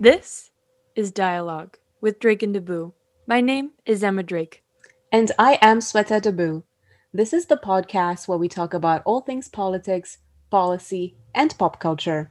This is Dialogue with Drake and Deboo. My name is Emma Drake. And I am Sweta Deboo. This is the podcast where we talk about all things politics, policy, and pop culture.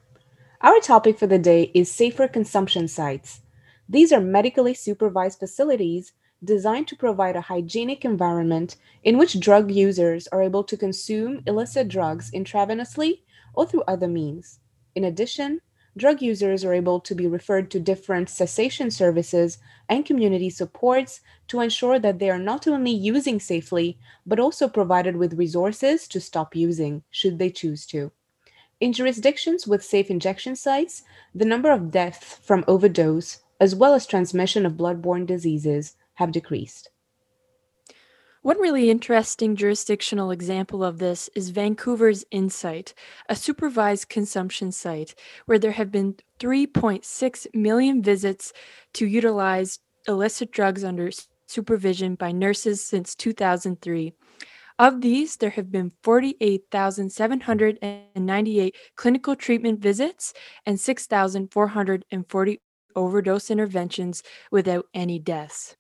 Our topic for the day is safer consumption sites. These are medically supervised facilities designed to provide a hygienic environment in which drug users are able to consume illicit drugs intravenously or through other means. In addition, drug users are able to be referred to different cessation services and community supports to ensure that they are not only using safely, but also provided with resources to stop using, should they choose to. In jurisdictions with safe injection sites, the number of deaths from overdose, as well as transmission of bloodborne diseases, have decreased. One really interesting jurisdictional example of this is Vancouver's Insite, a supervised consumption site where there have been 3.6 million visits to utilize illicit drugs under supervision by nurses since 2003. Of these, there have been 48,798 clinical treatment visits and 6,440 overdose interventions without any deaths.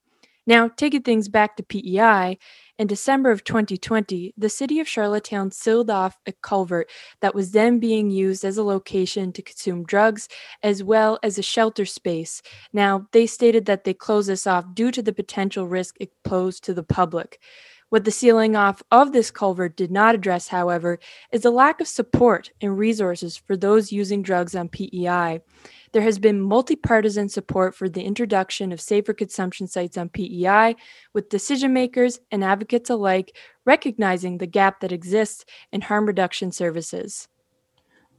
Now, taking things back to PEI, in December of 2020, the city of Charlottetown sealed off a culvert that was then being used as a location to consume drugs as well as a shelter space. Now, they stated that they closed this off due to the potential risk it posed to the public. What the sealing off of this culvert did not address, however, is the lack of support and resources for those using drugs on PEI. There has been multi-partisan support for the introduction of safer consumption sites on PEI, with decision makers and advocates alike recognizing the gap that exists in harm reduction services.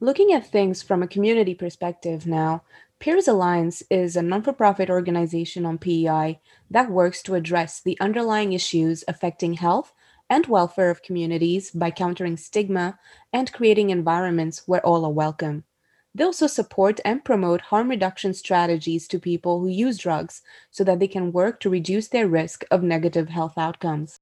Looking at things from a community perspective now, Peers Alliance is a non for profit organization on PEI that works to address the underlying issues affecting health and welfare of communities by countering stigma and creating environments where all are welcome. They also support and promote harm reduction strategies to people who use drugs so that they can work to reduce their risk of negative health outcomes.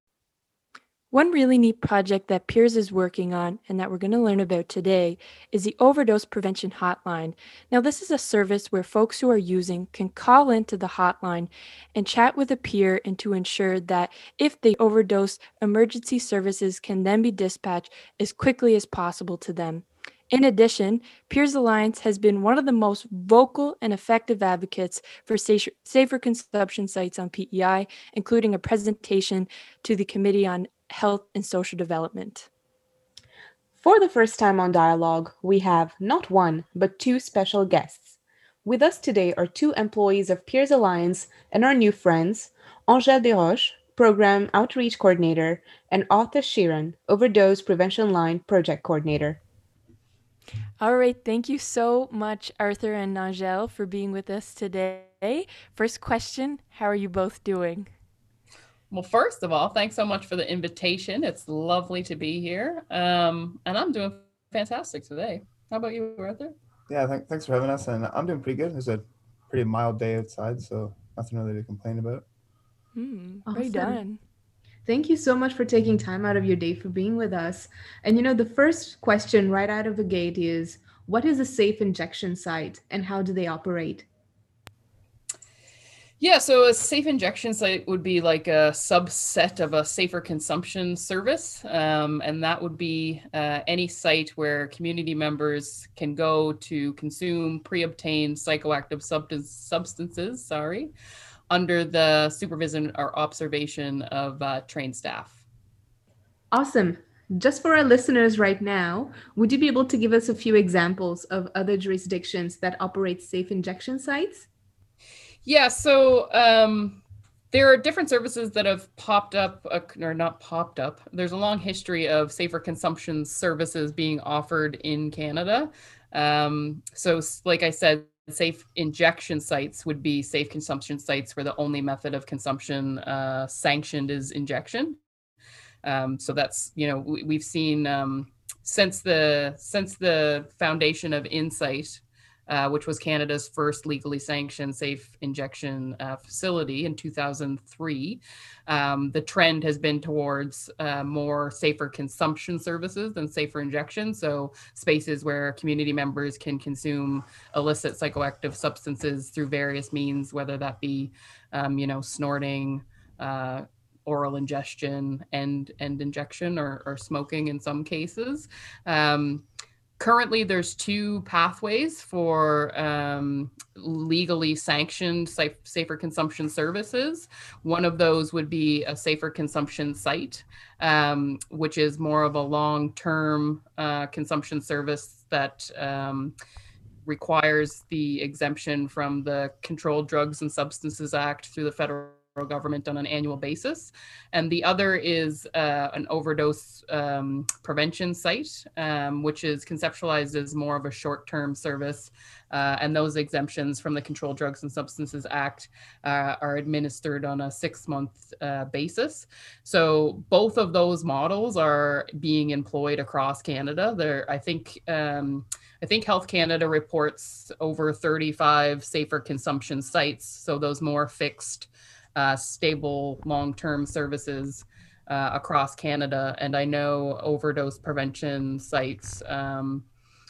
One really neat project that Peers is working on and that we're going to learn about today is the Overdose Prevention Hotline. Now, this is a service where folks who are using can call into the hotline and chat with a peer and to ensure that if they overdose, emergency services can then be dispatched as quickly as possible to them. In addition, Peers Alliance has been one of the most vocal and effective advocates for safer consumption sites on PEI, including a presentation to the Committee on Health and Social Development. For the first time on Dialogue, we have not one, but two special guests. With us today are two employees of Peers Alliance and our new friends, Angèle Desroches, Program Outreach Coordinator, and Arthur Sheeran, Overdose Prevention Line Project Coordinator. All right. Thank you so much, Arthur and Angèle, for being with us today. First question How are you both doing? Well, first of all, thanks so much for the invitation. It's lovely to be here. Um, and I'm doing fantastic today. How about you, Arthur? Yeah, th- thanks for having us. And I'm doing pretty good. It's a pretty mild day outside, so nothing really to complain about. Mm, awesome. Very done. Thank you so much for taking time out of your day for being with us. And you know, the first question right out of the gate is what is a safe injection site and how do they operate? Yeah, so a safe injection site would be like a subset of a safer consumption service. Um, and that would be uh, any site where community members can go to consume pre obtained psychoactive substance, substances. Sorry under the supervision or observation of uh, trained staff. Awesome. Just for our listeners right now, would you be able to give us a few examples of other jurisdictions that operate safe injection sites? Yeah, so um, there are different services that have popped up, uh, or not popped up. There's a long history of safer consumption services being offered in Canada. Um, so, like I said, safe injection sites would be safe consumption sites where the only method of consumption uh, sanctioned is injection. Um, so that's you know we, have seen um, since the since the foundation of Insite uh, which was Canada's first legally sanctioned safe injection uh, facility in 2003. Um, the trend has been towards uh, more safer consumption services than safer injection. So, spaces where community members can consume illicit psychoactive substances through various means, whether that be, um, you know, snorting, uh, oral ingestion and and injection or, or smoking in some cases. Um, currently, there's two pathways for um, legally sanctioned safe, safer consumption services. One of those would be a safer consumption site, um, which is more of a long-term uh, consumption service that um, requires the exemption from the Controlled Drugs and Substances Act through the federal government on an annual basis. And the other is uh, an overdose um, prevention site, um, which is conceptualized as more of a short term service. Uh, and those exemptions from the Controlled Drugs and Substances Act uh, are administered on a six month uh, basis. So both of those models are being employed across Canada. There, I think. Um, I think Health Canada reports over 35 safer consumption sites. So those more fixed uh, stable long-term services uh, across Canada. And I know overdose prevention sites um,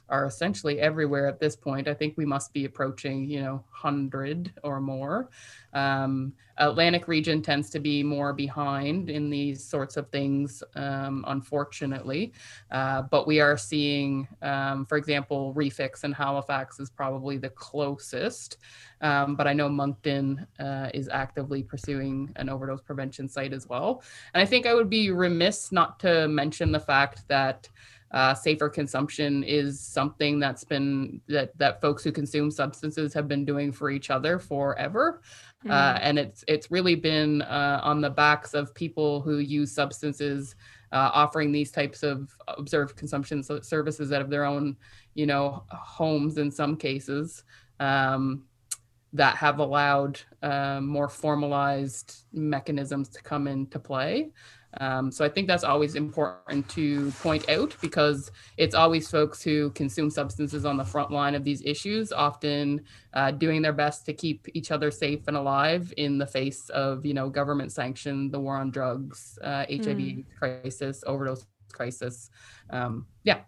are essentially everywhere at this point. I think we must be approaching, you know, 100 or more. Um, Atlantic region tends to be more behind in these sorts of things, um, unfortunately. Uh, but we are seeing, um, for example, Refix in Halifax is probably the closest. Um, but I know Moncton uh, is actively pursuing an overdose prevention site as well. And I think I would be remiss not to mention the fact that uh, safer consumption is something that's been that that folks who consume substances have been doing for each other forever. Mm. Uh, and it's it's really been uh, on the backs of people who use substances, uh, offering these types of observed consumption services out of their own, you know, homes in some cases. Um, that have allowed uh, more formalized mechanisms to come into play. Um, so I think that's always important to point out because it's always folks who consume substances on the front line of these issues, often uh, doing their best to keep each other safe and alive in the face of, you know, government sanction, the war on drugs, uh, HIV mm. crisis, overdose crisis. Um, yeah.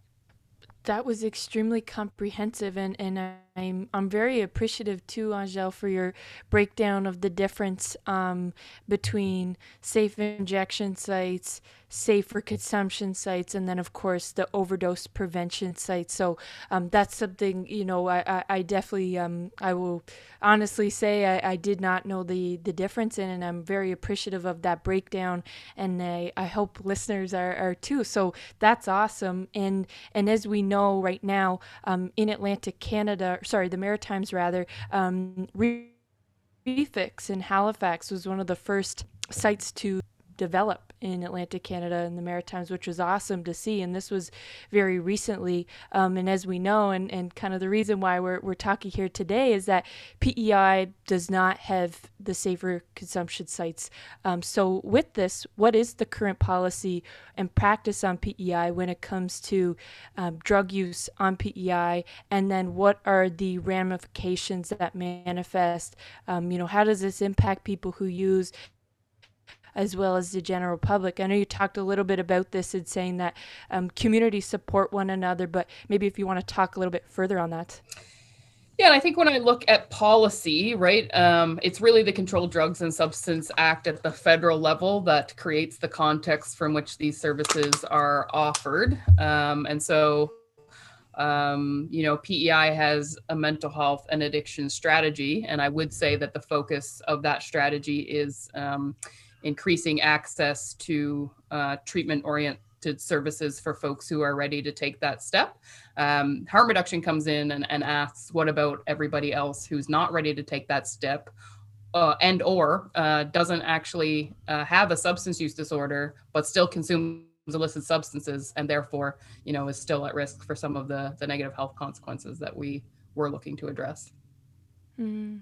That was extremely comprehensive, and, and I'm I'm very appreciative too, Angel, for your breakdown of the difference um, between safe injection sites, safer consumption sites and then of course the overdose prevention sites. So um, that's something you know i, I, I definitely um, i will honestly say I, I did not know the the difference in and i'm very appreciative of that breakdown and i, I hope listeners are, are too. So that's awesome. And and as we know right now um, in atlantic canada sorry the maritimes rather um, refix in halifax was one of the first sites to develop in Atlantic Canada and the Maritimes, which was awesome to see. And this was very recently. Um, and as we know, and, and kind of the reason why we're, we're talking here today is that PEI does not have the safer consumption sites. Um, so, with this, what is the current policy and practice on PEI when it comes to um, drug use on PEI? And then, what are the ramifications that manifest? Um, you know, how does this impact people who use as well as the general public. I know you talked a little bit about this in saying that um, communities support one another, but maybe if you want to talk a little bit further on that. Yeah, and I think when I look at policy, right, um, it's really the Controlled Drugs and Substance Act at the federal level that creates the context from which these services are offered. Um, and so, um, you know, PEI has a mental health and addiction strategy. And I would say that the focus of that strategy is um, increasing access to uh, treatment oriented services for folks who are ready to take that step. Um, harm reduction comes in and, and, asks, what about everybody else who's not ready to take that step? Uh, and or uh, doesn't actually uh, have a substance use disorder but still consumes illicit substances and therefore you know is still at risk for some of the the negative health consequences that we were looking to address mm.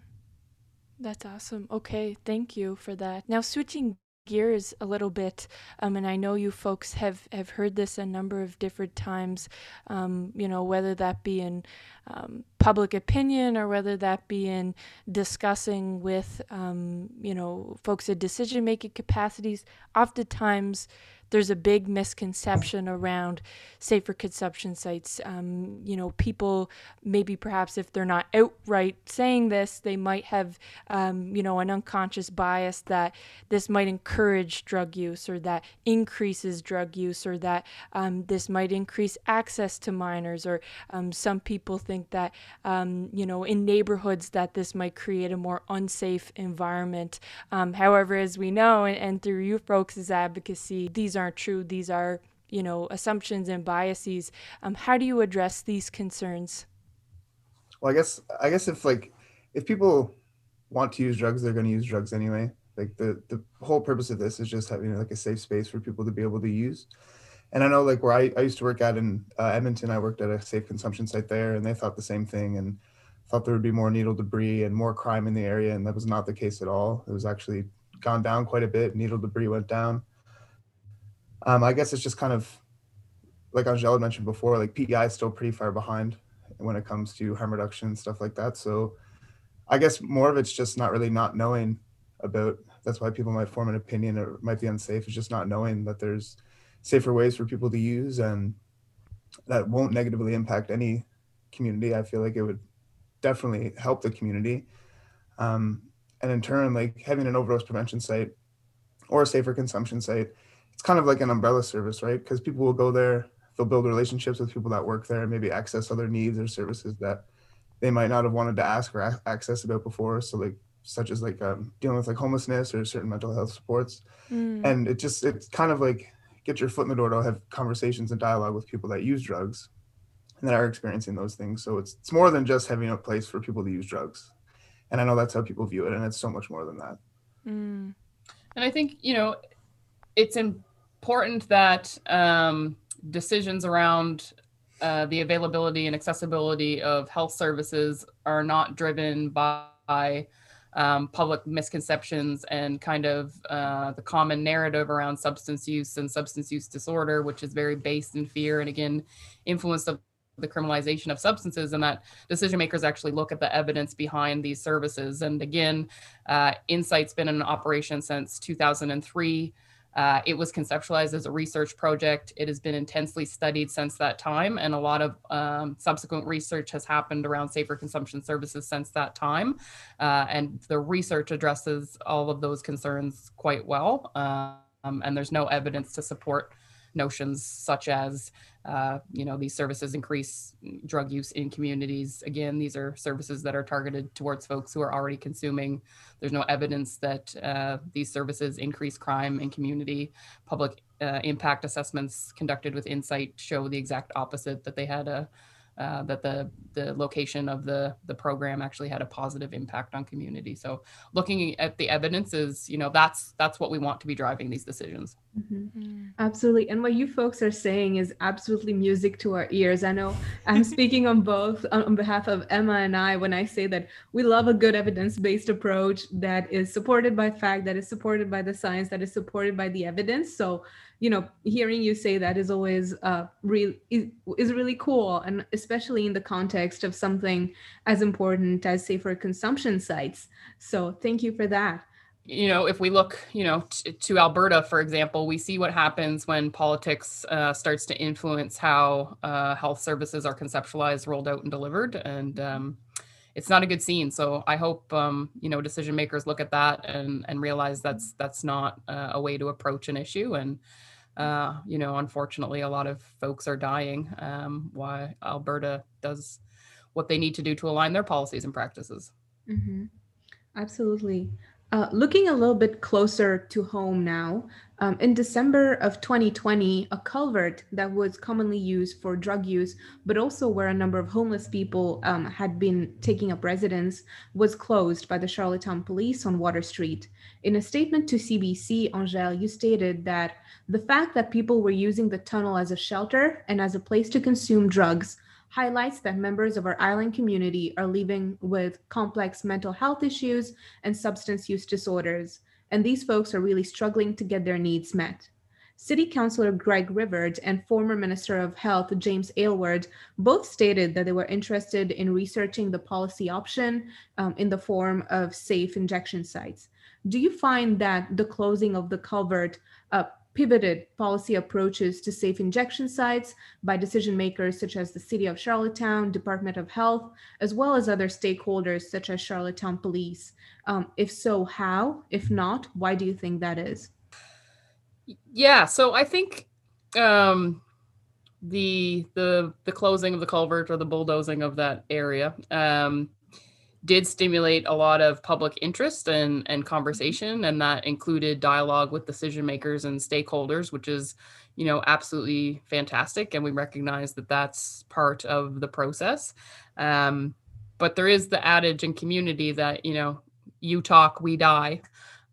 That's awesome. Okay, thank you for that. Now, switching gears a little bit, um, and I know you folks have, have heard this a number of different times, um, you know, whether that be in um, public opinion or whether that be in discussing with, um, you know, folks in decision making capacities, oftentimes there's a big misconception around safer consumption sites. Um, you know, people maybe perhaps if they're not outright saying this, they might have, um, you know, an unconscious bias that this might encourage drug use or that increases drug use or that um, this might increase access to minors or um, some people think that, um, you know, in neighborhoods that this might create a more unsafe environment. Um, however, as we know, and, and through you folks' advocacy, these aren't true. These are, you know, assumptions and biases. Um, how do you address these concerns? Well, I guess I guess if like if people want to use drugs, they're going to use drugs anyway. Like the the whole purpose of this is just having like a safe space for people to be able to use. And I know like where I, I used to work at in uh, Edmonton, I worked at a safe consumption site there, and they thought the same thing and thought there would be more needle debris and more crime in the area, and that was not the case at all. It was actually gone down quite a bit. Needle debris went down. Um, I guess it's just kind of like Angela mentioned before, like PEI is still pretty far behind when it comes to harm reduction and stuff like that. So I guess more of it's just not really not knowing about that's why people might form an opinion or might be unsafe. It's just not knowing that there's safer ways for people to use and that won't negatively impact any community. I feel like it would definitely help the community. Um, and in turn, like having an overdose prevention site or a safer consumption site it's kind of like an umbrella service, right? Because people will go there, they'll build relationships with people that work there, and maybe access other needs or services that they might not have wanted to ask or a- access about before. So like such as like um, dealing with like homelessness or certain mental health supports, mm. and it just it's kind of like get your foot in the door to have conversations and dialogue with people that use drugs and that are experiencing those things. So it's it's more than just having a place for people to use drugs, and I know that's how people view it, and it's so much more than that. Mm. And I think you know it's important that um, decisions around uh, the availability and accessibility of health services are not driven by um, public misconceptions and kind of uh, the common narrative around substance use and substance use disorder, which is very based in fear and again influenced of the criminalization of substances and that decision makers actually look at the evidence behind these services. And again, uh, Insite's been in operation since 2003. Uh, it was conceptualized as a research project. It has been intensely studied since that time, and a lot of um, subsequent research has happened around safer consumption services since that time. Uh, and the research addresses all of those concerns quite well. Um, and there's no evidence to support notions such as uh, you know these services increase drug use in communities. Again these are services that are targeted towards folks who are already consuming. There's no evidence that uh, these services increase crime in community. Public uh, impact assessments conducted with Insite show the exact opposite that they had a uh, that the the location of the the program actually had a positive impact on community. So looking at the evidence is, you know, that's that's what we want to be driving these decisions. Mm-hmm. Mm. Absolutely, and what you folks are saying is absolutely music to our ears. I know I'm speaking on both on behalf of Emma and I when I say that we love a good evidence-based approach that is supported by fact, that is supported by the science, that is supported by the evidence. So you know hearing you say that is always uh real is, is really cool. And especially in the context of something as important as safer consumption sites. So thank you for that. You know if we look you know t- to alberta for example we see what happens when politics uh, starts to influence how uh, health services are conceptualized rolled out and delivered. And um, it's not a good scene so i hope um, you know decision makers look at that and and realize that's that's not uh, a way to approach an issue and uh, you know, unfortunately, a lot of folks are dying. Um, why Alberta does what they need to do to align their policies and practices. Mm-hmm. Absolutely. Uh, looking a little bit closer to home now, um, in December of 2020, a culvert that was commonly used for drug use, but also where a number of homeless people um, had been taking up residence, was closed by the Charlottetown police on Water Street. In a statement to CBC, Angele, you stated that the fact that people were using the tunnel as a shelter and as a place to consume drugs highlights that members of our island community are living with complex mental health issues and substance use disorders, and these folks are really struggling to get their needs met. City Councilor Greg Rivard and former Minister of Health James Aylward both stated that they were interested in researching the policy option um, in the form of safe injection sites. Do you find that the closing of the culvert uh, pivoted policy approaches to safe injection sites by decision makers such as the City of Charlottetown, Department of Health, as well as other stakeholders such as Charlottetown Police? Um, if so, how? If not, why do you think that is? Yeah, so I think um, the the the closing of the culvert or the bulldozing of that area um, did stimulate a lot of public interest and and conversation, and that included dialogue with decision makers and stakeholders, which is you know absolutely fantastic, and we recognize that that's part of the process. Um, but there is the adage in community that you know you talk, we die,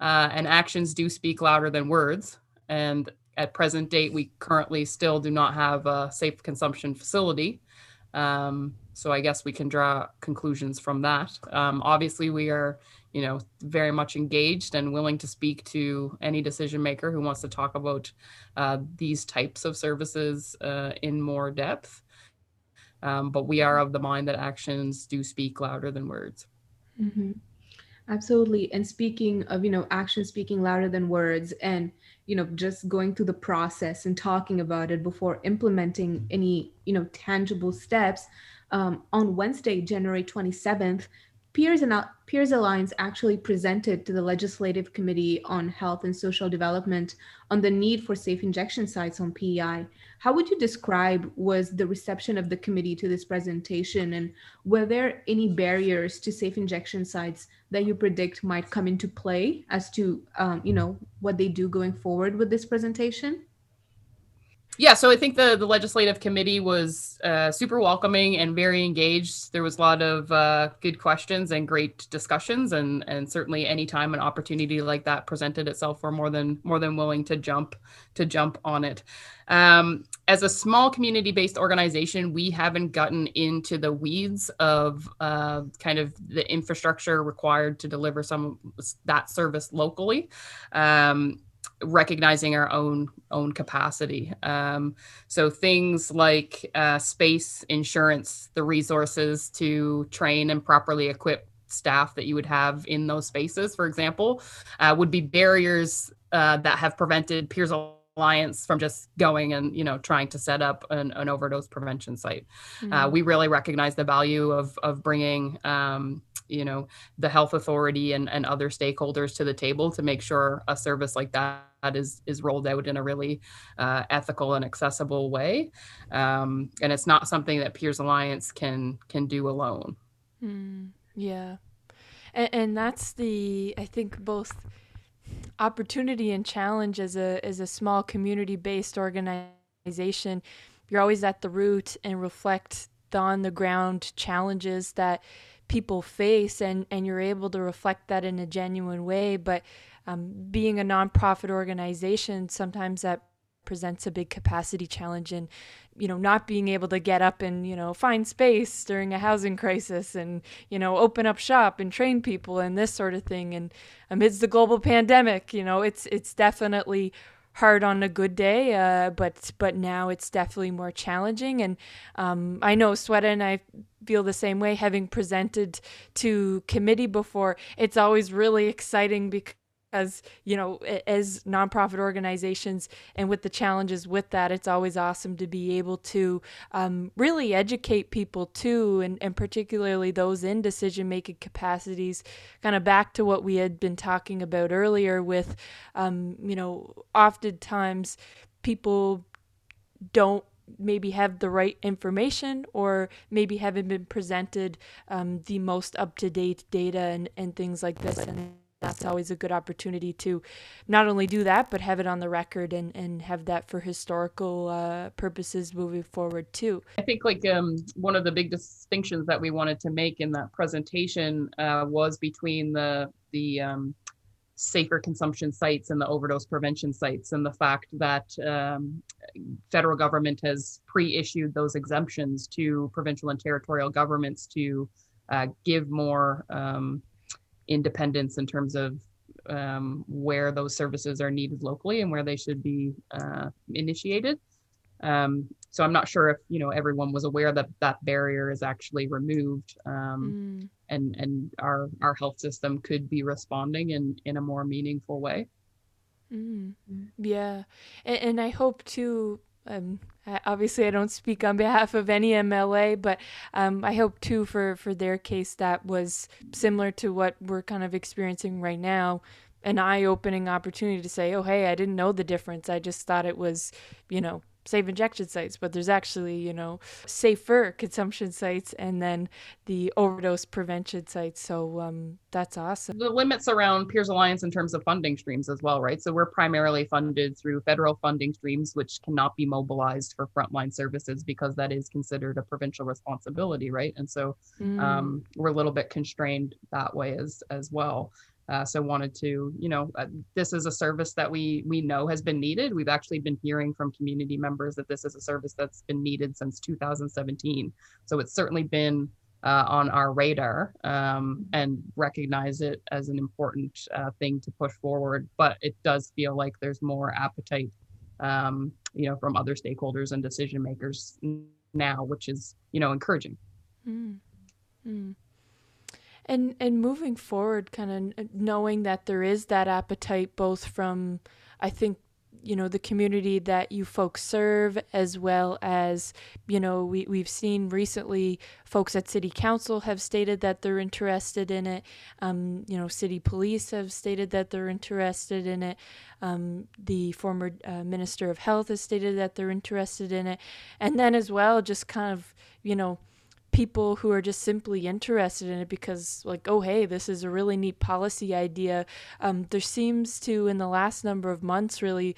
uh, and actions do speak louder than words. And at present date, we currently still do not have a safe consumption facility. Um, so I guess we can draw conclusions from that. Um, obviously, we are, you know, very much engaged and willing to speak to any decision maker who wants to talk about uh, these types of services uh, in more depth. Um, but we are of the mind that actions do speak louder than words. Mm-hmm. Absolutely. And speaking of, you know, action speaking louder than words and, you know, just going through the process and talking about it before implementing any, you know, tangible steps. Um, on Wednesday, January 27th, Peers, and Peers Alliance actually presented to the Legislative Committee on Health and Social Development on the need for safe injection sites on PEI. How would you describe was the reception of the committee to this presentation, and were there any barriers to safe injection sites that you predict might come into play as to, um, you know, what they do going forward with this presentation? Yeah, so I think the the legislative committee was uh, super welcoming and very engaged. There was a lot of uh, good questions and great discussions, and and certainly anytime an opportunity like that presented itself, we're more than more than willing to jump to jump on it. Um, as a small community based organization, we haven't gotten into the weeds of uh, kind of the infrastructure required to deliver some that service locally. Um, recognizing our own own capacity. Um, so things like uh, space, insurance, the resources to train and properly equip staff that you would have in those spaces, for example, uh, would be barriers uh, that have prevented Peers Alliance from just going and you know trying to set up an, an overdose prevention site. Mm-hmm. we really recognize the value of of bringing. Um, you know the health authority and, and other stakeholders to the table to make sure a service like that is is rolled out in a really uh, ethical and accessible way um, and it's not something that peers alliance can can do alone mm, yeah and, and that's the i think both opportunity and challenge as a as a small community based organization you're always at the root and reflect the on the ground challenges that people face and and you're able to reflect that in a genuine way. But um, being a nonprofit organization sometimes that presents a big capacity challenge and you know not being able to get up and you know find space during a housing crisis and you know open up shop and train people and this sort of thing and amidst the global pandemic you know it's it's definitely hard on a good day, uh, but but now it's definitely more challenging. And um, I know Sweta and I feel the same way. Having presented to committee before, it's always really exciting because as you know as nonprofit organizations and with the challenges with that it's always awesome to be able to um, really educate people too and, and particularly those in decision making capacities kind of back to what we had been talking about earlier with um, you know oftentimes people don't maybe have the right information or maybe haven't been presented um, the most up-to-date data and, and things like this. And that's always a good opportunity to not only do that but have it on the record and, and have that for historical uh, purposes moving forward too. I think like um, one of the big distinctions that we wanted to make in that presentation uh, was between the the um, safer consumption sites and the overdose prevention sites and the fact that um, federal government has pre-issued those exemptions to provincial and territorial governments to uh, give more um, independence in terms of um, where those services are needed locally and where they should be uh, initiated. Um, so I'm not sure if you know everyone was aware that that barrier is actually removed, um, mm. and and our our health system could be responding in in a more meaningful way. Mm. Yeah, and, and I hope too um, obviously I don't speak on behalf of any MLA, but um, I hope too for for their case that was similar to what we're kind of experiencing right now, an eye-opening opportunity to say, oh hey, I didn't know the difference. I just thought it was, you know, safe injection sites, but there's actually, you know, safer consumption sites and then the overdose prevention sites. So um, that's awesome. The limits around Peers Alliance in terms of funding streams as well, right? So we're primarily funded through federal funding streams, which cannot be mobilized for frontline services because that is considered a provincial responsibility, right? And so mm. um, we're a little bit constrained that way as as well. Uh, so wanted to, you know, uh, this is a service that we we know has been needed. We've actually been hearing from community members that this is a service that's been needed since 2017. So it's certainly been uh, on our radar um, and recognize it as an important uh, thing to push forward. But it does feel like there's more appetite, um, you know, from other stakeholders and decision makers now, which is, you know, encouraging. Mm. Mm. And and moving forward, kind of knowing that there is that appetite, both from, I think, you know, the community that you folks serve, as well as, you know, we we've seen recently folks at city council have stated that they're interested in it. Um, you know, city police have stated that they're interested in it. Um, the former uh, minister of health has stated that they're interested in it, and then as well, just kind of, you know people who are just simply interested in it because like oh hey this is a really neat policy idea. Um, there seems to in the last number of months really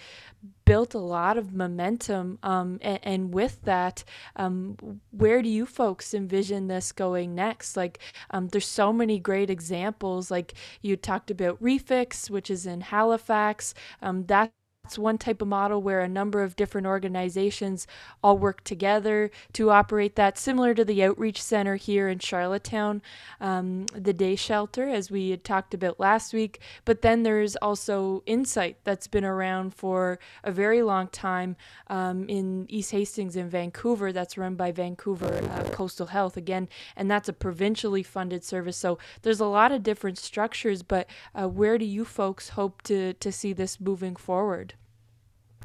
built a lot of momentum um, and, and, with that um, where do you folks envision this going next? Like um, there's so many great examples like you talked about refix which is in halifax. Um, that it's one type of model where a number of different organizations all work together to operate that, similar to the Outreach Center here in Charlottetown, um, the day shelter, as we had talked about last week. But then there's also Insite that's been around for a very long time um, in East Hastings in Vancouver, that's run by Vancouver uh, Coastal Health again, and that's a provincially funded service. So there's a lot of different structures, but uh, where do you folks hope to, to see this moving forward?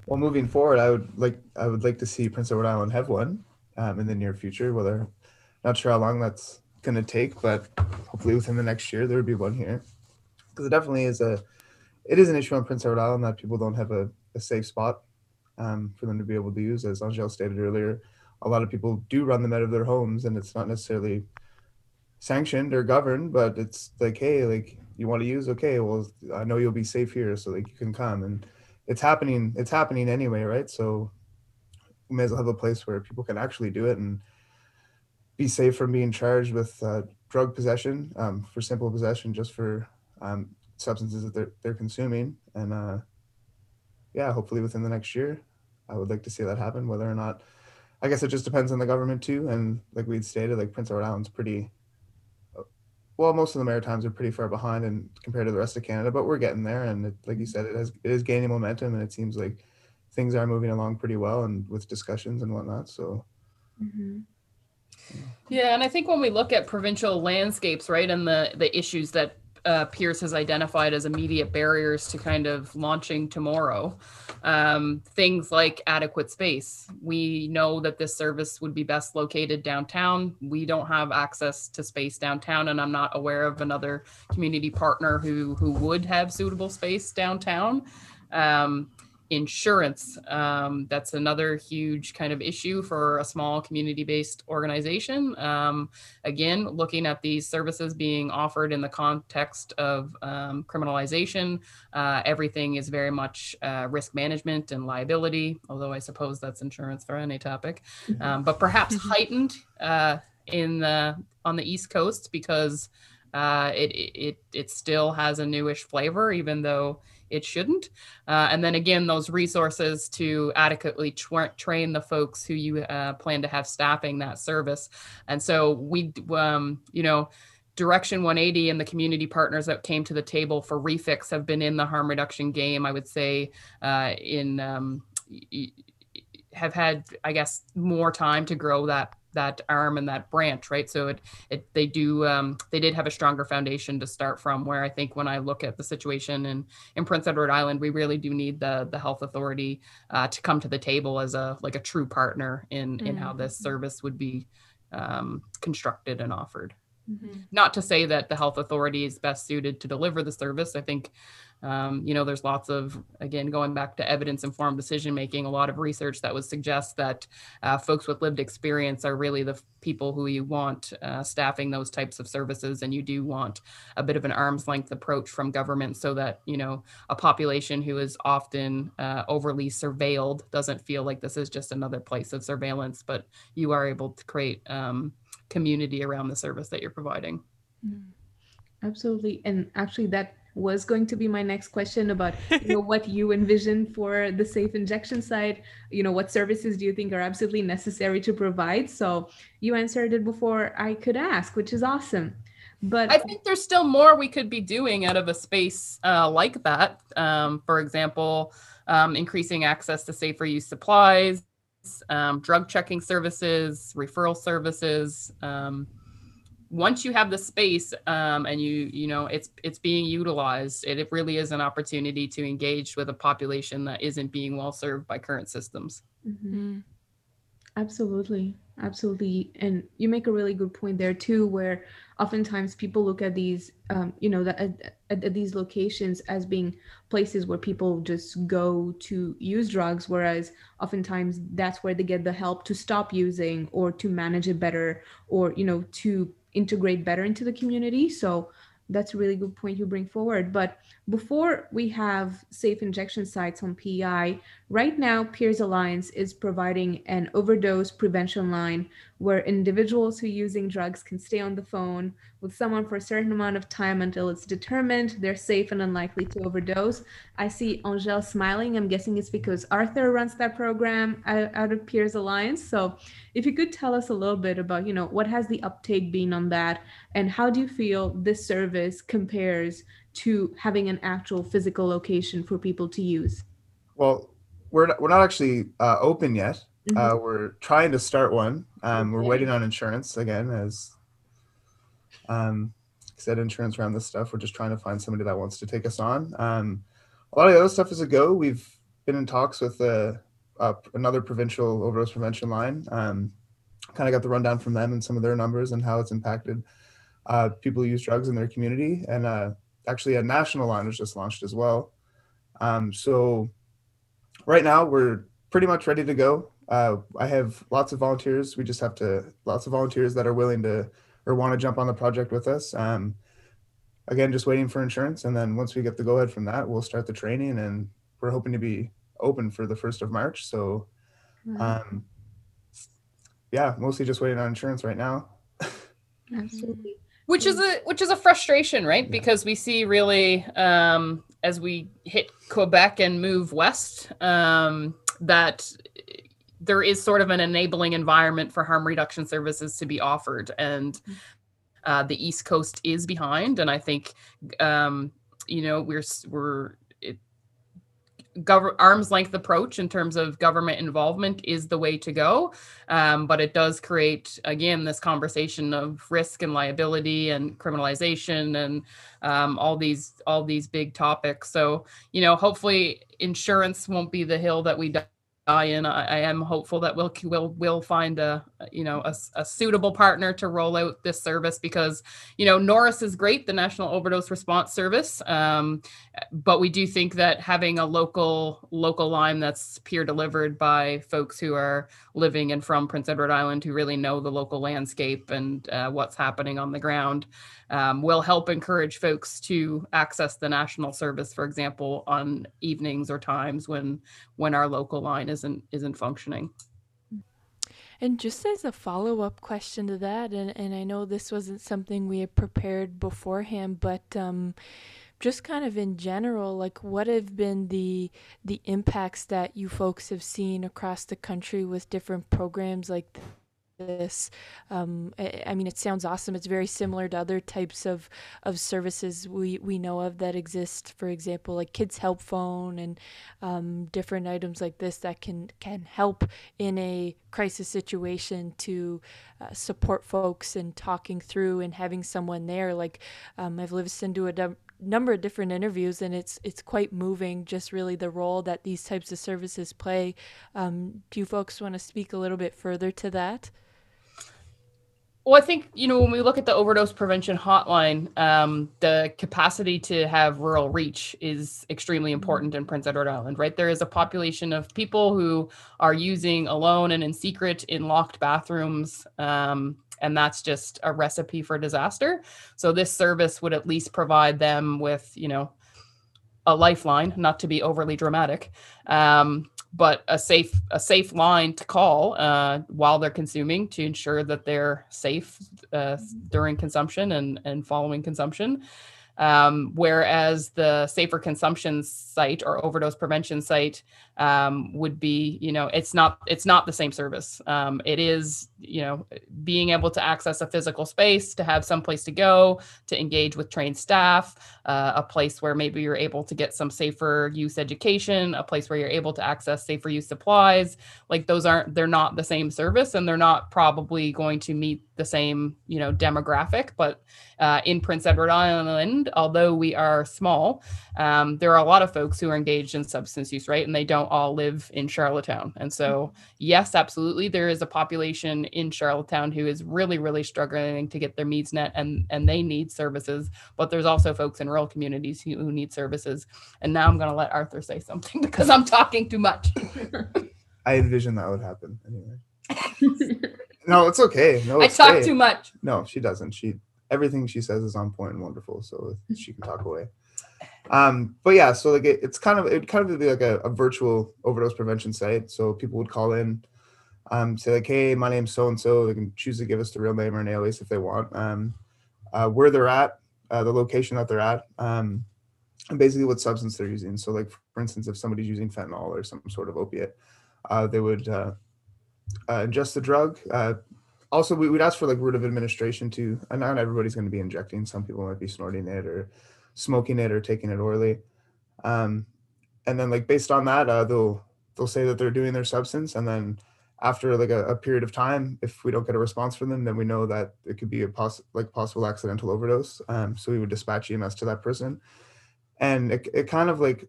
Well, moving forward, I would like I would like to see Prince Edward Island have one um, in the near future. Whether not sure how long that's going to take, but hopefully within the next year there would be one here because it definitely is a it is an issue on Prince Edward Island that people don't have a, a safe spot um, for them to be able to use. As Angel stated earlier, a lot of people do run them out of their homes, and it's not necessarily sanctioned or governed, but it's like, hey, like you want to use, okay, well, I know you'll be safe here, so like you can come and it's happening it's happening anyway right? So we may as well have a place where people can actually do it and be safe from being charged with uh, drug possession um, for simple possession just for um, substances that they're, they're consuming. And uh, yeah hopefully within the next year i would like to see that happen whether or not i guess it just depends on the government too. And like we'd stated like prince edward island's pretty well, most of the Maritimes are pretty far behind and compared to the rest of Canada, but we're getting there. And it, like you said, it has it is gaining momentum, and it seems like things are moving along pretty well, and with discussions and whatnot. So. Mm-hmm. Yeah, and I think when we look at provincial landscapes, right, and the the issues that uh, Peers has identified as immediate barriers to kind of launching tomorrow. Um, things like adequate space. We know that this service would be best located downtown. We don't have access to space downtown, and I'm not aware of another community partner who who would have suitable space downtown. Um, insurance. Um, that's another huge kind of issue for a small community based organization. Um, again, looking at these services being offered in the context of um, criminalization, uh, everything is very much uh, risk management and liability, although I suppose that's insurance for any topic, mm-hmm. Um, but perhaps mm-hmm. heightened uh, in the on the East Coast because uh, it, it it still has a newish flavor, even though it shouldn't. Uh, and then again, those resources to adequately tra- train the folks who you uh, plan to have staffing that service. And so we, um, you know, Direction 180 and the community partners that came to the table for refix have been in the harm reduction game. I would say uh, in um, have had, I guess, more time to grow that that arm and that branch, right? So it it they do um, they did have a stronger foundation to start from. Where I think when I look at the situation in in Prince Edward Island, we really do need the the health authority uh, to come to the table as a like a true partner in in mm-hmm. how this service would be um, constructed and offered. Mm-hmm. Not to say that the health authority is best suited to deliver the service. I think um, you know, there's lots of, again, going back to evidence informed decision making, a lot of research that would suggest that uh, folks with lived experience are really the people who you want uh, staffing those types of services. And you do want a bit of an arm's length approach from government so that, you know, a population who is often uh, overly surveilled doesn't feel like this is just another place of surveillance, but you are able to create um, community around the service that you're providing. Mm. Absolutely. And actually, that was going to be my next question about you know what you envision for the safe injection side you know what services do you think are absolutely necessary to provide? So you answered it before i could ask which is awesome. But i think there's still more we could be doing out of a space uh, like that. Um, for example um, increasing access to safer use supplies um, drug checking services referral services um, once you have the space um, and you you know it's it's being utilized it, it really is an opportunity to engage with a population that isn't being well served by current systems. Mm-hmm. absolutely. Absolutely. And you make a really good point there too where oftentimes people look at these um, you know the, at, at, these locations as being places where people just go to use drugs whereas oftentimes that's where they get the help to stop using or to manage it better or you know to integrate better into the community. So that's a really good point you bring forward. But before we have safe injection sites on PEI, right now Peers Alliance is providing an overdose prevention line where individuals who are using drugs can stay on the phone with someone for a certain amount of time until it's determined they're safe and unlikely to overdose. I see Angel smiling. I'm guessing it's because Arthur runs that program out of Peers Alliance. So if you could tell us a little bit about, you know, what has the uptake been on that and how do you feel this service compares to having an actual physical location for people to use? Well, we're not, we're not actually uh, open yet. Mm-hmm. Uh, we're trying to start one. Um, we're waiting on insurance again, as um, said, insurance around this stuff. We're just trying to find somebody that wants to take us on. Um, a lot of the other stuff is a go. We've been in talks with uh, uh, another provincial overdose prevention line. Um, kind of got the rundown from them and some of their numbers and how it's impacted uh, people who use drugs in their community. And uh, actually, a national line was just launched as well. Um, so right now, we're pretty much ready to go. Uh, I have lots of volunteers. We just have to lots of volunteers that are willing to or want to jump on the project with us. Um, again, just waiting for insurance, and then once we get the go ahead from that, we'll start the training, and we're hoping to be open for the first of March. So, um, yeah, mostly just waiting on insurance right now. Absolutely. Which is a which is a frustration, right? Yeah. Because we see really um, as we hit Quebec and move west um, that there is sort of an enabling environment for harm reduction services to be offered and mm. uh, the east coast is behind and i think um, you know we're we're it, gov- arm's length approach in terms of government involvement is the way to go um, but it does create again this conversation of risk and liability and criminalization and um, all these all these big topics so you know hopefully insurance won't be the hill that we die and I, I, am hopeful that we'll we'll we'll find a you know a, a, suitable partner to roll out this service because you know NORRIS is great, the National Overdose Response Service, um, but we do think that having a local local line that's peer delivered by folks who are living and from Prince Edward Island who really know the local landscape and uh, what's happening on the ground um, will help encourage folks to access the national service, for example, on evenings or times when when our local line isn't isn't functioning. And just as a follow up question to that, and, and I know this wasn't something we had prepared beforehand, but um, just kind of in general, like what have been the the impacts that you folks have seen across the country with different programs like this. Um, I, I, mean, it sounds awesome. It's very similar to other types of, of services we, we know of that exist. For example, like Kids Help Phone and um, different items like this that can can help in a crisis situation to uh, support folks and talking through and having someone there. Like um, I've listened to a number of different interviews and it's it's quite moving just really the role that these types of services play um, do you folks want to speak a little bit further to that well, I think you know when we look at the overdose prevention hotline, um, the capacity to have rural reach is extremely mm-hmm. important in Prince Edward Island. Right, there is a population of people who are using alone and in secret in locked bathrooms, um, and that's just a recipe for disaster. So this service would at least provide them with you know a lifeline, not to be overly dramatic, um, but a safe a safe line to call uh, while they're consuming to ensure that they're safe uh, during consumption and and following consumption. Um, whereas the safer consumption site or overdose prevention site um, would be, you know, it's not it's not the same service. Um, it is, you know, being able to access a physical space, to have some place to go, to engage with trained staff, uh, a place where maybe you're able to get some safer use education, a place where you're able to access safer use supplies. Like those aren't they're not the same service, and they're not probably going to meet the same, you know, demographic, but uh, in Prince Edward Island, although we are small, um, there are a lot of folks who are engaged in substance use, right? And they don't all live in Charlottetown. And so, mm-hmm. yes, absolutely, there is a population in Charlottetown who is really, really struggling to get their needs met, and and they need services. But there's also folks in rural communities who, who need services. And now I'm going to let Arthur say something because I'm talking too much. I envision that would happen anyway. no, it's okay. No, I talk great. too much. No, she doesn't. She everything she says is on point and wonderful, so she can talk away. Um, but yeah, so like it, it's kind of it kind of be like a, a, virtual overdose prevention site. So people would call in, um, say like, hey, my name's so and so. They can choose to give us the real name or an alias if they want. Um, uh, where they're at, uh, the location that they're at, um, and basically what substance they're using. So like for instance, if somebody's using fentanyl or some sort of opiate, uh, they would uh, ingest the drug. Uh, also, we would ask for like route of administration too. And not everybody's going to be injecting. Some people might be snorting it or smoking it or taking it orally. Um, and then like based on that, uh, they'll they'll say that they're doing their substance, and then after like a, a, period of time, if we don't get a response from them, then we know that it could be a poss- like possible accidental overdose. Um, so we would dispatch EMS to that person, and it, it kind of like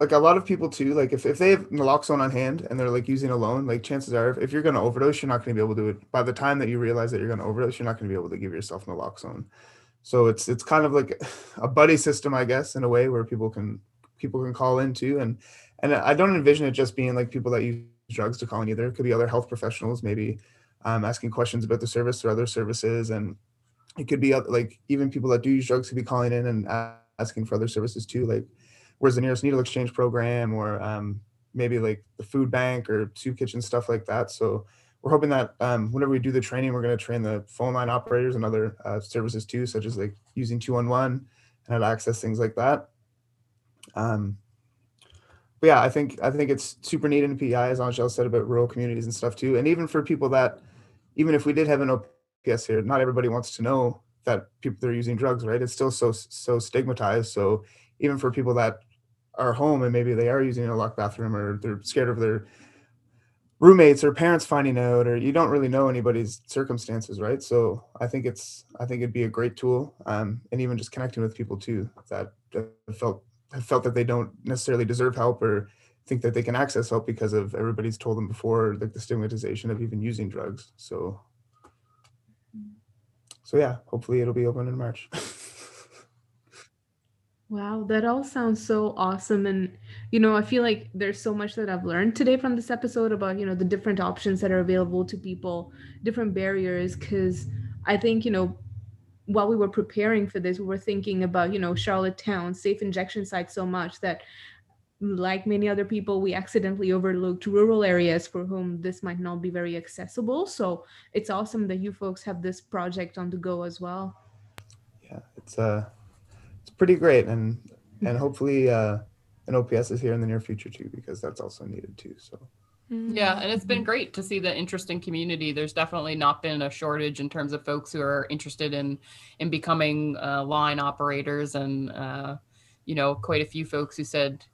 like a lot of people too, like if, if they have naloxone on hand and they're like using alone, like chances are if, if you're going to overdose, you're not going to be able to do it. By the time that you realize that you're going to overdose, you're not going to be able to give yourself naloxone. So it's it's kind of like a buddy system, I guess, in a way where people can people can call in too. And and I don't envision it just being like people that use drugs to call in either. It could be other health professionals, maybe um, asking questions about the service or other services, and it could be like even people that do use drugs could be calling in and asking for other services too, like where's the nearest needle exchange program or um, maybe like the food bank or soup kitchen stuff like that. So we're hoping that um, whenever we do the training we're going to train the phone line operators and other uh, services too such as like using 211 and how to access things like that. Um, but yeah i think i think it's super neat in pi as angel said about rural communities and stuff too. And even for people that even if we did have an ops here not everybody wants to know that people they're using drugs right? It's still so so stigmatized. So even for people that are home and maybe they are using a locked bathroom or they're scared of their roommates or parents finding out or you don't really know anybody's circumstances right? So i think it's i think it'd be a great tool um, and even just connecting with people too that, felt have felt that they don't necessarily deserve help or think that they can access help because of everybody's told them before like the stigmatization of even using drugs. So so yeah hopefully it'll be open in march Wow, that all sounds so awesome. And, you know, I feel like there's so much that I've learned today from this episode about, you know, the different options that are available to people, different barriers. Cause I think, you know, while we were preparing for this, we were thinking about, you know, Charlottetown, safe injection sites so much that, like many other people, we accidentally overlooked rural areas for whom this might not be very accessible. So it's awesome that you folks have this project on the go as well. Yeah, it's uh pretty great, and and hopefully uh, an OPS is here in the near future too, because that's also needed too. So Yeah, and it's been great to see the interest in community. There's definitely not been a shortage in terms of folks who are interested in in becoming uh, line operators, and uh, you know, quite a few folks who said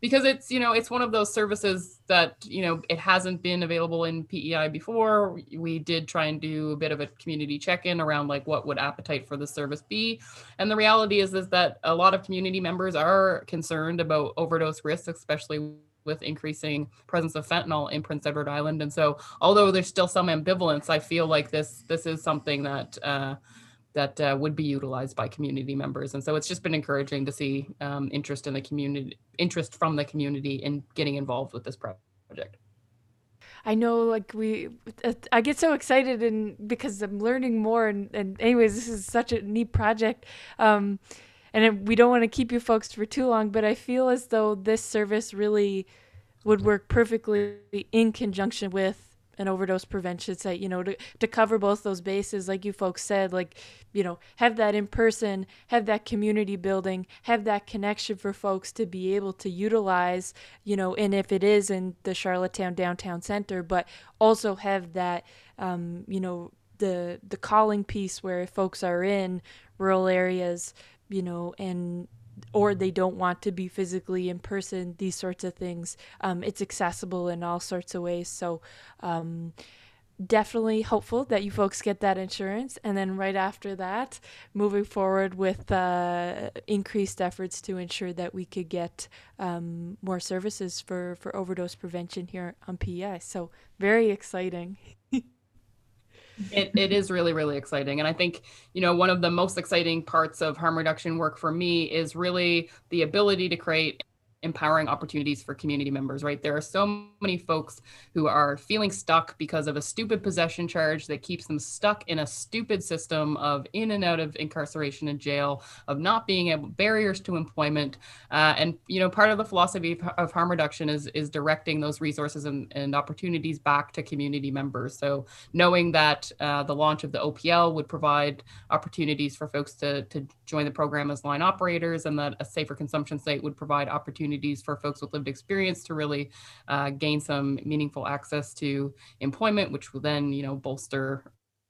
because it's you know it's one of those services that you know it hasn't been available in PEI before. We did try and do a bit of a community check-in around like what would appetite for the service be, and the reality is is that a lot of community members are concerned about overdose risks, especially with increasing presence of fentanyl in Prince Edward Island. And so, although there's still some ambivalence, I feel like this this is something that uh, that uh, would be utilized by community members. And so, it's just been encouraging to see um, interest in the community, interest from the community in getting involved with this project. I know, like we, uh, I get so excited and because I'm learning more. And, and anyways, this is such a neat project. Um, and we don't want to keep you folks for too long, but I feel as though this service really would work perfectly in conjunction with an overdose prevention site, you know, to, to cover both those bases, like you folks said, like, you know, have that in person, have that community building, have that connection for folks to be able to utilize, you know, and if it is in the Charlottetown downtown center, but also have that, um, you know, the the calling piece where folks are in rural areas, you know, and or they don't want to be physically in person, these sorts of things. Um, it's accessible in all sorts of ways. So, um, definitely hopeful that you folks get that insurance. And then right after that, moving forward with uh, increased efforts to ensure that we could get um, more services for, for overdose prevention here on PEI. So, very exciting. it, it is really really exciting. And i think you know one of the most exciting parts of harm reduction work for me is really the ability to create empowering opportunities for community members, right? There are so many folks who are feeling stuck because of a stupid possession charge that keeps them stuck in a stupid system of in and out of incarceration and jail, of not being able barriers to employment. Uh, and you know, part of the philosophy of harm reduction is is directing those resources and, and opportunities back to community members. So knowing that uh, the launch of the OPL would provide opportunities for folks to to join the program as line operators, and that a safer consumption site would provide opportunities opportunities for folks with lived experience to really uh, gain some meaningful access to employment, which will then, you know, bolster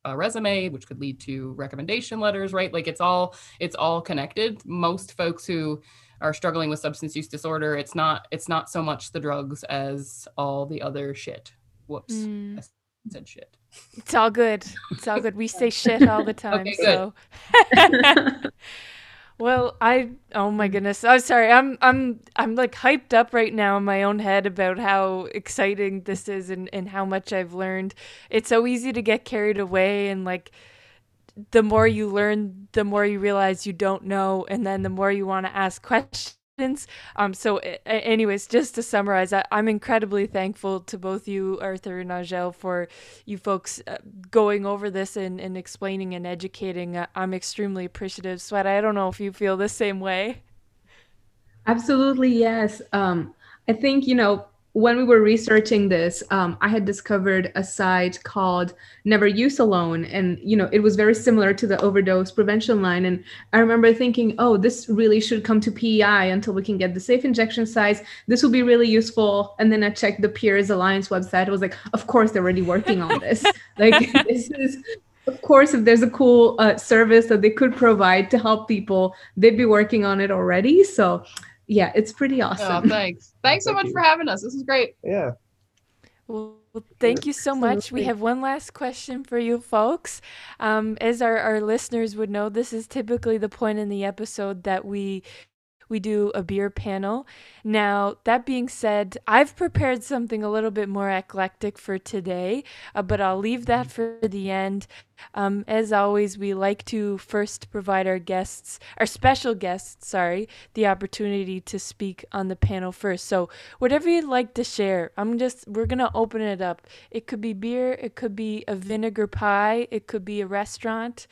a resume which could lead to recommendation letters right like it's all it's all connected most folks who are struggling with substance use disorder it's not it's not so much the drugs as all the other shit whoops Mm. I said shit It's all good. It's all good. We say shit all the time. Okay, so Well, I oh my mm. goodness. I'm sorry. I'm I'm I'm like hyped up right now in my own head about how exciting this is and and how much I've learned. It's so easy to get carried away and like the more you learn, the more you realize you don't know and then the more you want to ask questions. Um so anyways, just to summarize, I, I'm incredibly thankful to both you Arthur and Angèle for you folks uh, going over this and, and explaining and educating. Uh, I'm extremely appreciative. Sweat, I don't know if you feel the same way. Absolutely, yes. Um, I think, you know, when we were researching this, um, I had discovered a site called Never Use Alone. And, you know, it was very similar to the overdose prevention line. And I remember thinking, oh, this really should come to PEI until we can get the safe injection sites. This will be really useful. And then I checked the Peers Alliance website. I was like, of course, they're already working on this. like, this is of course, if there's a cool uh, service that they could provide to help people, they'd be working on it already. So, yeah, it's pretty awesome. oh awesome. thanks thanks so Thank much you. for having us this is great Yeah. Well, well, thank you so much. We have one last question for you folks. Um, as our, our listeners would know, this is typically the point in the episode that we we do a beer panel. Now, that being said, I've prepared something a little bit more eclectic for today, uh, but I'll leave that for the end. Um, as always, we like to first provide our guests, our special guests, sorry, the opportunity to speak on the panel first. So, whatever you'd like to share, I'm just, we're going to open it up. It could be beer, it could be a vinegar pie, it could be a restaurant,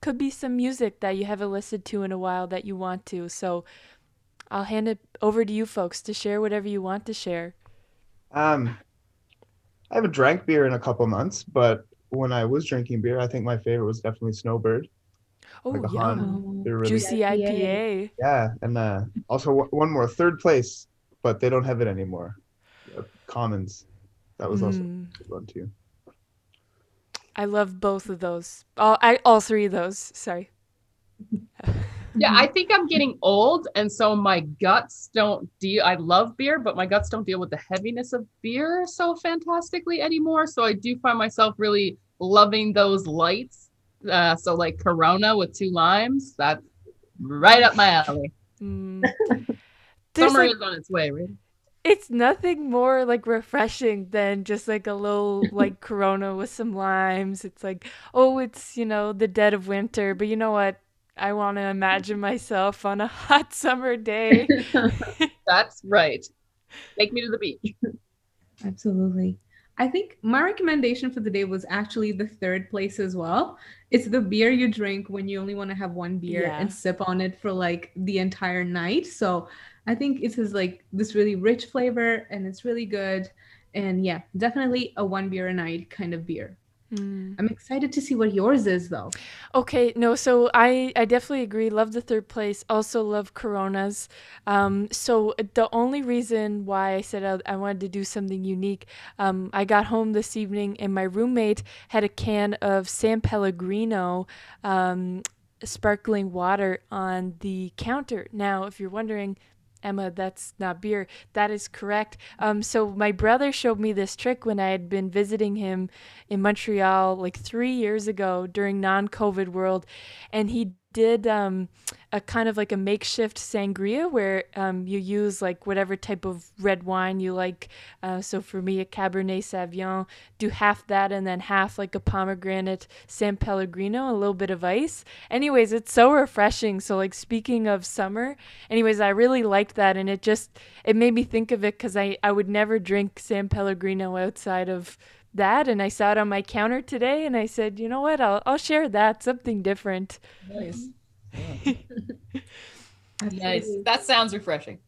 could be some music that you haven't listened to in a while that you want to. So, I'll hand it over to you folks to share whatever you want to share. Um, I haven't drank beer in a couple months, but when I was drinking beer, I think my favorite was definitely Snowbird. Oh, Like yeah. Hun. Really Juicy IPA. Yeah, and uh, also one more, third place, but they don't have it anymore. Uh, Commons. That was also Mm. a good one too. I love both of those. All I all three of those. Sorry. Yeah, I think I'm getting old, and so my guts don't deal. I love beer, but my guts don't deal with the heaviness of beer so fantastically anymore. So I do find myself really loving those lights. Uh, so like Corona with two limes, that's right up my alley. Mm. Summer like, is on its way, right? it's nothing more like refreshing than just like a little like Corona with some limes. It's like, oh, it's you know the dead of winter, but you know what? I want to imagine myself on a hot summer day. That's right. Take me to the beach. Absolutely. I think my recommendation for the day was actually the third place as well. It's the beer you drink when you only want to have one beer Yeah. and sip on it for like the entire night. So I think it has like this really rich flavor and it's really good. And yeah, definitely a one beer a night kind of beer. Mm. I'm excited to see what yours is though. Okay, no, so I I definitely agree. Love the third place. Also love Coronas. Um, so the only reason why I said I, I wanted to do something unique, um, I got home this evening and my roommate had a can of San Pellegrino. Um, sparkling water on the counter. Now, if you're wondering, Emma, that's not beer. That is correct. Um, so my brother showed me this trick when I had been visiting him in Montreal like three years ago during non-COVID world, and he did um, a kind of like a makeshift sangria where um, you use like whatever type of red wine you like. Uh, so for me, a Cabernet Sauvignon. Do half that and then half like a pomegranate San Pellegrino, a little bit of ice. Anyways, it's so refreshing. So like speaking of summer, anyways, I really liked that, and it just it made me think of it because I I would never drink San Pellegrino outside of that and I saw it on my counter today and I said, "You know what? I'll I'll share that, something different." Nice. Nice. That sounds refreshing.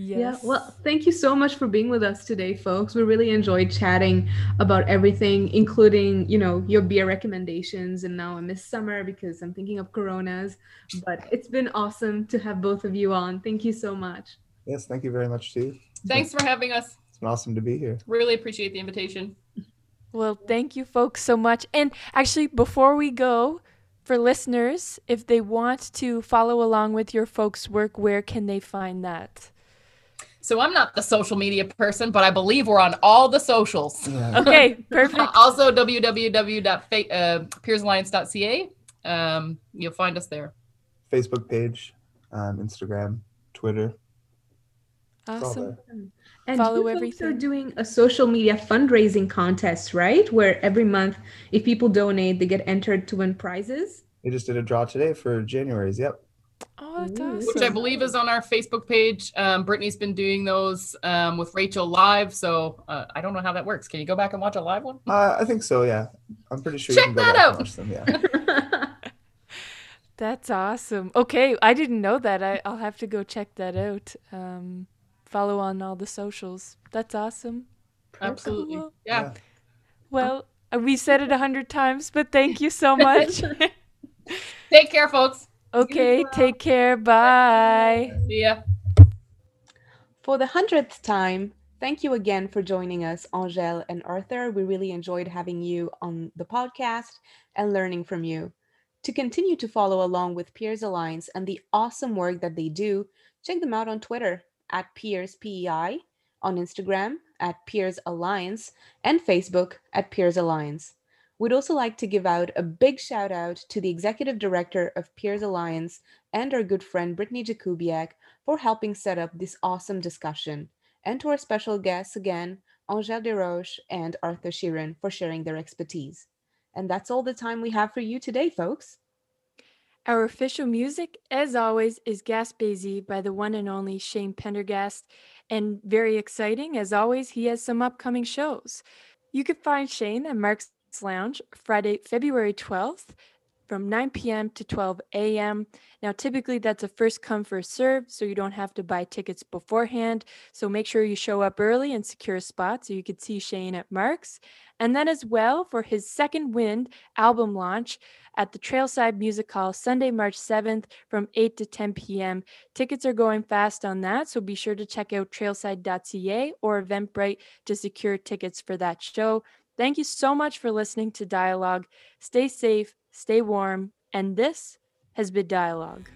Yes. Yeah, well, thank you so much for being with us today, folks. We really enjoyed chatting about everything, including, you know, your beer recommendations. And now I miss summer because I'm thinking of Coronas. But it's been awesome to have both of you on. Thank you so much. Yes, thank you very much too. Thanks for having us. It's been awesome to be here. Really appreciate the invitation. Well, thank you folks so much. And actually, before we go, for listeners, if they want to follow along with your folks' work, where can they find that? So I'm not the social media person, but I believe we're on all the socials. Yeah. Okay, perfect. also www.peersalliance.ca. Um, you'll find us there. Facebook page, um, Instagram, Twitter. Awesome. There. And Follow you folks everything. are doing a social media fundraising contest, right? Where every month, if people donate, they get entered to win prizes. We just did a draw today for January's. Yep. Oh, that's Ooh. awesome. Which I believe is on our Facebook page. Um, Brittany's been doing those um, with Rachel live. So uh, I don't know how that works. Can you go back and watch a live one? Uh, I think so. Yeah. I'm pretty sure Check you can go that back out. and watch them. Yeah. That's awesome. Okay, I didn't know that. I, I'll have to go check that out. Um, follow on all the socials. That's awesome. Absolutely. Cool. Yeah. Well, uh, we said it a hundred times, but thank you so much. Take care, folks. okay, take care. Bye. See ya. For the hundredth time, thank you again for joining us, Angèle and Arthur. We really enjoyed having you on the podcast and learning from you. To continue to follow along with Peers Alliance and the awesome work that they do, check them out on Twitter at Peers PEI, on Instagram at Peers Alliance, and Facebook at Peers Alliance. We'd also like to give out a big shout out to the executive director of Peers Alliance and our good friend Brittany Jakubiak for helping set up this awesome discussion, and to our special guests again, Angèle Desroches and Arthur Sheeran, for sharing their expertise. And that's all the time we have for you today, folks. Our official music, as always, is Gaspésie by the one and only Shane Pendergast. And very exciting, as always, he has some upcoming shows. You can find Shane at Mark's Lounge Friday, February 12th from 9 p.m. to 12 a.m. Now, typically that's a first come, first serve, so you don't have to buy tickets beforehand. So make sure you show up early and secure a spot so you could see Shane at Mark's. And then, as well, for his second wind album launch, at the Trailside Music Hall Sunday, March 7th from 8 to 10 p.m. Tickets are going fast on that, so be sure to check out trailside.ca or Eventbrite to secure tickets for that show. Thank you so much for listening to Dialogue. Stay safe, stay warm, and this has been Dialogue.